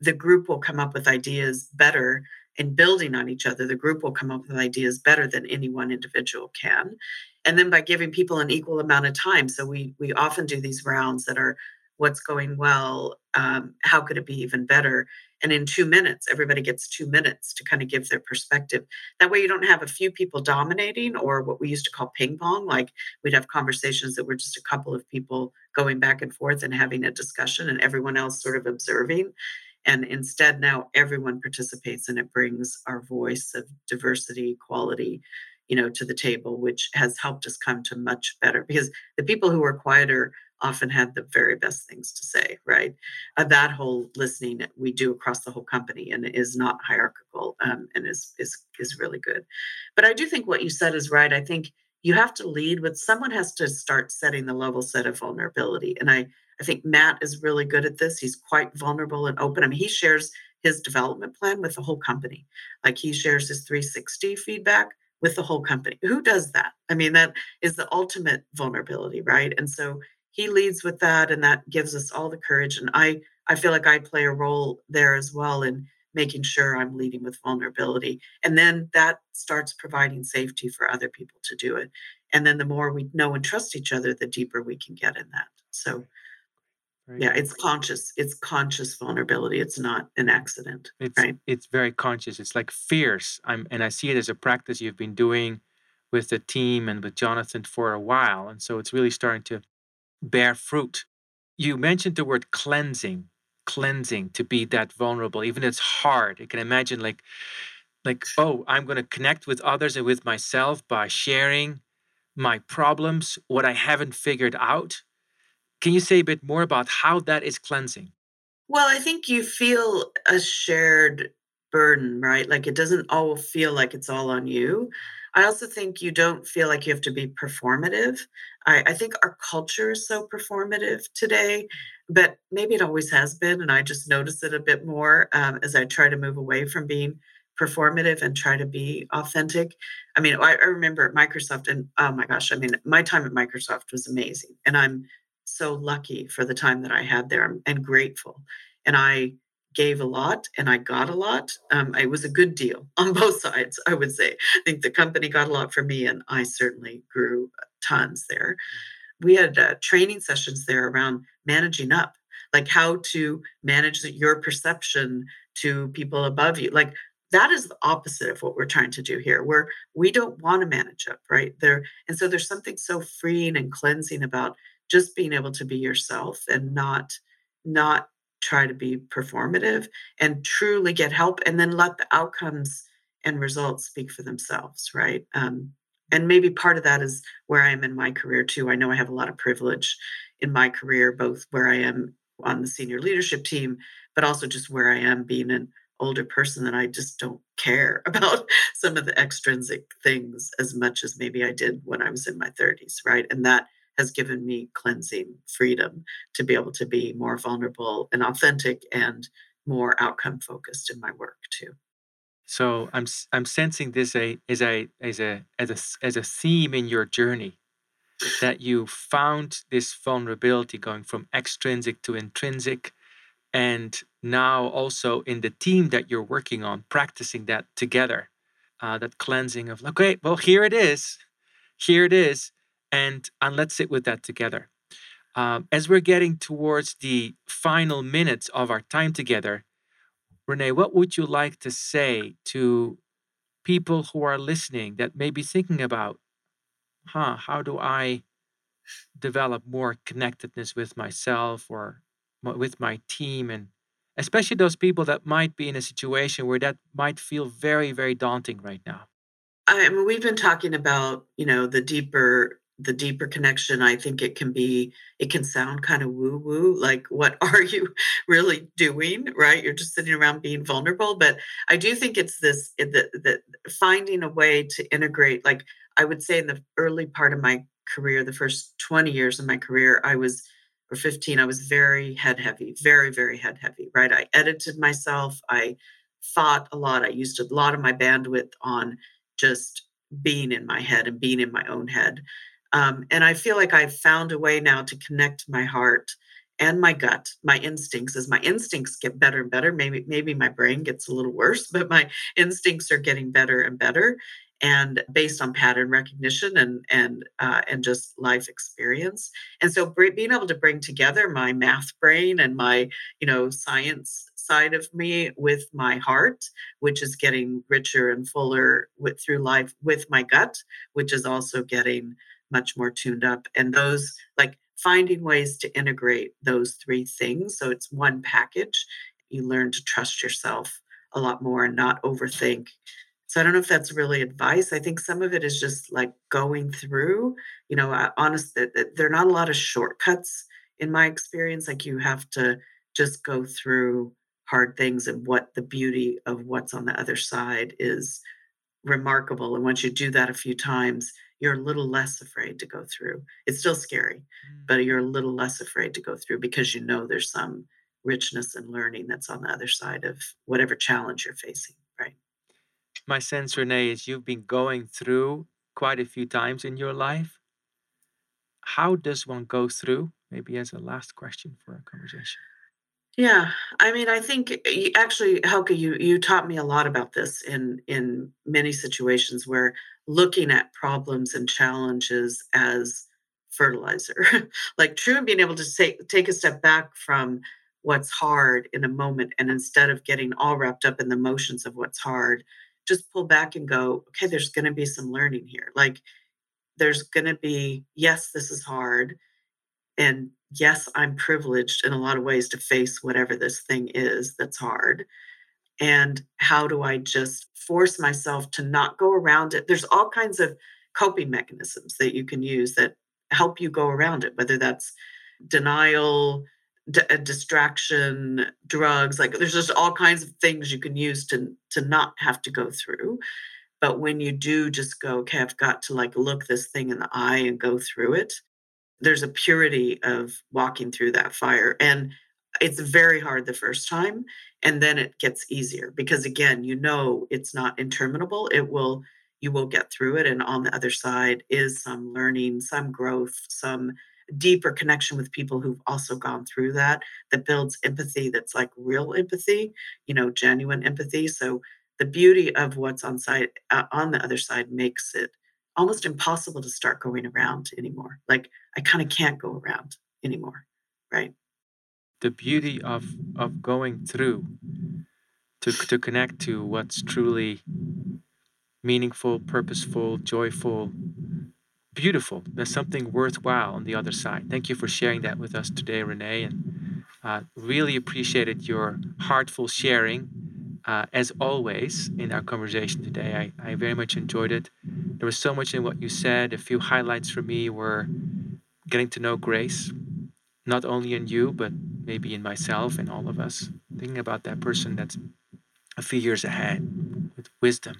the group will come up with ideas better and building on each other. The group will come up with ideas better than any one individual can. And then by giving people an equal amount of time so we we often do these rounds that are what's going well um, how could it be even better? And in two minutes everybody gets two minutes to kind of give their perspective. That way you don't have a few people dominating or what we used to call ping pong like we'd have conversations that were just a couple of people going back and forth and having a discussion and everyone else sort of observing. And instead now everyone participates and it brings our voice of diversity quality you know to the table which has helped us come to much better because the people who are quieter often had the very best things to say, right? Uh, that whole listening we do across the whole company and is not hierarchical um, and is is is really good. But I do think what you said is right. I think you have to lead with someone has to start setting the level set of vulnerability, and I I think Matt is really good at this. He's quite vulnerable and open. I mean, he shares his development plan with the whole company. Like he shares his 360 feedback with the whole company. Who does that? I mean, that is the ultimate vulnerability, right? And so he leads with that and that gives us all the courage and i i feel like i play a role there as well in making sure i'm leading with vulnerability and then that starts providing safety for other people to do it and then the more we know and trust each other the deeper we can get in that so very yeah it's conscious it's conscious vulnerability it's not an accident it's right? it's very conscious it's like fierce i'm and i see it as a practice you've been doing with the team and with jonathan for a while and so it's really starting to bear fruit. You mentioned the word cleansing, cleansing to be that vulnerable. Even it's hard. I can imagine like like oh, I'm going to connect with others and with myself by sharing my problems, what I haven't figured out. Can you say a bit more about how that is cleansing? Well, I think you feel a shared burden, right? Like it doesn't all feel like it's all on you. I also think you don't feel like you have to be performative. I, I think our culture is so performative today, but maybe it always has been. And I just notice it a bit more um, as I try to move away from being performative and try to be authentic. I mean, I, I, remember at Microsoft, and oh my gosh, I mean, my time at Microsoft was amazing. And I'm so lucky for the time that I had there and grateful. And I gave a lot and I got a lot. Um, it was a good deal on both sides, I would say. I think the company got a lot from me, and I certainly grew tons there. We had uh, training sessions there around managing up, like how to manage your perception to people above you. Like that is the opposite of what we're trying to do here where we don't want to manage up right there and so there's something so freeing and cleansing about just being able to be yourself and not not try to be performative and truly get help and then let the outcomes and results speak for themselves right um, and maybe part of that is where i am in my career too i know i have a lot of privilege in my career both where i am on the senior leadership team but also just where i am being an older person that I just don't care about some of the extrinsic things as much as maybe I did when I was in my 30s, right? And that has given me cleansing freedom to be able to be more vulnerable and authentic and more outcome focused in my work too. So I'm I'm sensing this a, as a as a as a as a theme in your journey that you found this vulnerability going from extrinsic to intrinsic and now also in the team that you're working on practicing that together uh, that cleansing of okay well here it is here it is and and let's sit with that together. Um, as we're getting towards the final minutes of our time together renee what would you like to say to people who are listening that may be thinking about huh how do i develop more connectedness with myself or with my team? And especially those people that might be in a situation where that might feel very very daunting right now. I mean we've been talking about you know the deeper the deeper connection i think it can be it can sound kind of woo woo like what are you really doing right you're just sitting around being vulnerable but i do think it's this the finding a way to integrate like i would say in the early part of my career the first 20 years of my career i was or 15, I was very head heavy, very, very head heavy, right? I edited myself. I thought a lot. I used a lot of my bandwidth on just being in my head and being in my own head. Um, and I feel like I've found a way now to connect my heart and my gut, my instincts. As my instincts get better and better, maybe maybe my brain gets a little worse, but my instincts are getting better and better and based on pattern recognition and and uh, and just life experience and so being able to bring together my math brain and my you know science side of me with my heart which is getting richer and fuller with through life with my gut which is also getting much more tuned up and those like finding ways to integrate those three things so it's one package you learn to trust yourself a lot more and not overthink so I don't know if that's really advice. I think some of it is just like going through, you know, uh, honest, that there are not a lot of shortcuts in my experience. Like you have to just go through hard things and what the beauty of what's on the other side is remarkable. And once you do that a few times, you're a little less afraid to go through. It's still scary, mm. but you're a little less afraid to go through because you know there's some richness and learning that's on the other side of whatever challenge you're facing right? my sense, Renee, is you've been going through quite a few times in your life. How does one go through? Maybe as a last question for our conversation. Yeah, I mean, I think eh, actually, Hilke, you you taught me a lot about this in in many situations where looking at problems and challenges as fertilizer, like true, and being able to take take a step back from what's hard in a moment, and instead of getting all wrapped up in the motions of what's hard, just pull back and go, okay, there's going to be some learning here. Like, there's going to be, yes, this is hard. And yes, I'm privileged in a lot of ways to face whatever this thing is that's hard. And how do I just force myself to not go around it? There's all kinds of coping mechanisms that you can use that help you go around it, whether that's denial, d- uh, distraction, drugs. Like there's just all kinds of things you can use to to not have to go through. But when you do just go, okay, I've got to like look this thing in the eye and go through it. There's a purity of walking through that fire. And it's very hard the first time and then it gets easier because again you know it's not interminable it will you will get through it and on the other side is some learning some growth some deeper connection with people who've also gone through that that builds empathy that's like real empathy you know genuine empathy so the beauty of what's on site uh, on the other side makes it almost impossible to start going around anymore like i kind of can't go around anymore right the beauty of of going through to to connect to what's truly meaningful, purposeful, joyful, beautiful. There's something worthwhile on the other side. Thank you for sharing that with us today, Renee, and uh, really appreciated your heartful sharing. Uh, as always in our conversation today, I, I very much enjoyed it. There was so much in what you said. A few highlights for me were getting to know grace, not only in you, but maybe in myself and all of us. Thinking about that person that's a few years ahead with wisdom.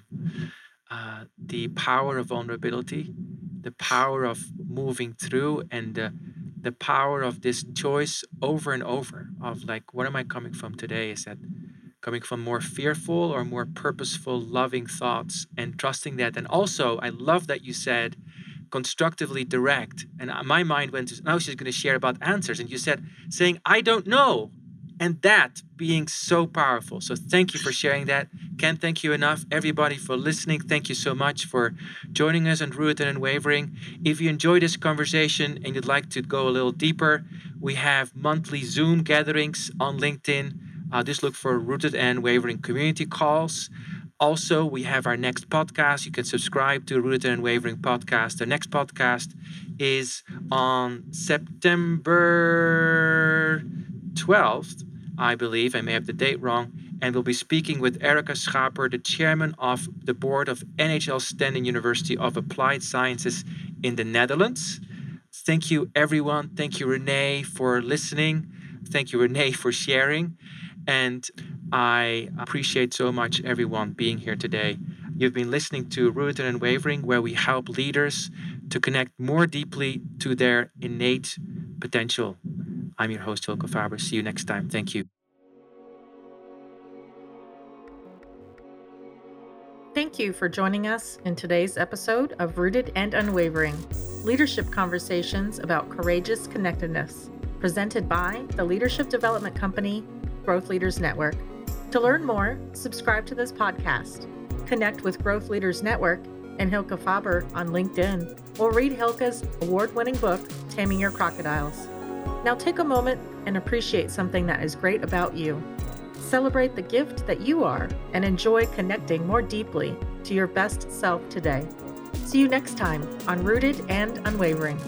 Uh, the power of vulnerability, the power of moving through, and the, the power of this choice over and over of like, what am I coming from today? Is that coming from more fearful or more purposeful, loving thoughts and trusting that? And also, I love that you said, constructively direct. And uh, my mind went to, now she's going to share about answers. And you said, saying, I don't know. And that being so powerful. So thank you for sharing that. Can't thank you enough. Everybody for listening. Thank you so much for joining us on Rooted and Unwavering. If you enjoyed this conversation and you'd like to go a little deeper, we have monthly Zoom gatherings on LinkedIn. Uh, just look for Rooted and Unwavering community calls. Also, we have our next podcast. You can subscribe to Rooted and Unwavering podcast. The next podcast is on September 12th, I believe. I may have the date wrong. And we'll be speaking with Erica Schaper, the chairman of the board of NHL Stenden University of Applied Sciences in the Netherlands. Thank you, everyone. Thank you, Renee, for listening. Thank you, Renee, for sharing. And I appreciate so much everyone being here today. You've been listening to Rooted and Unwavering, where we help leaders to connect more deeply to their innate potential. I'm your host, Hilke Faber. See you next time. Thank you. Thank you for joining us in today's episode of Rooted and Unwavering Leadership Conversations about Courageous Connectedness, presented by the Leadership Development Company Growth Leaders Network. To learn more, subscribe to this podcast, connect with Growth Leaders Network and Hilke Faber on LinkedIn, or read Hilke's award winning book, Taming Your Crocodiles. Now take a moment and appreciate something that is great about you. Celebrate the gift that you are and enjoy connecting more deeply to your best self today. See you next time on Rooted and Unwavering.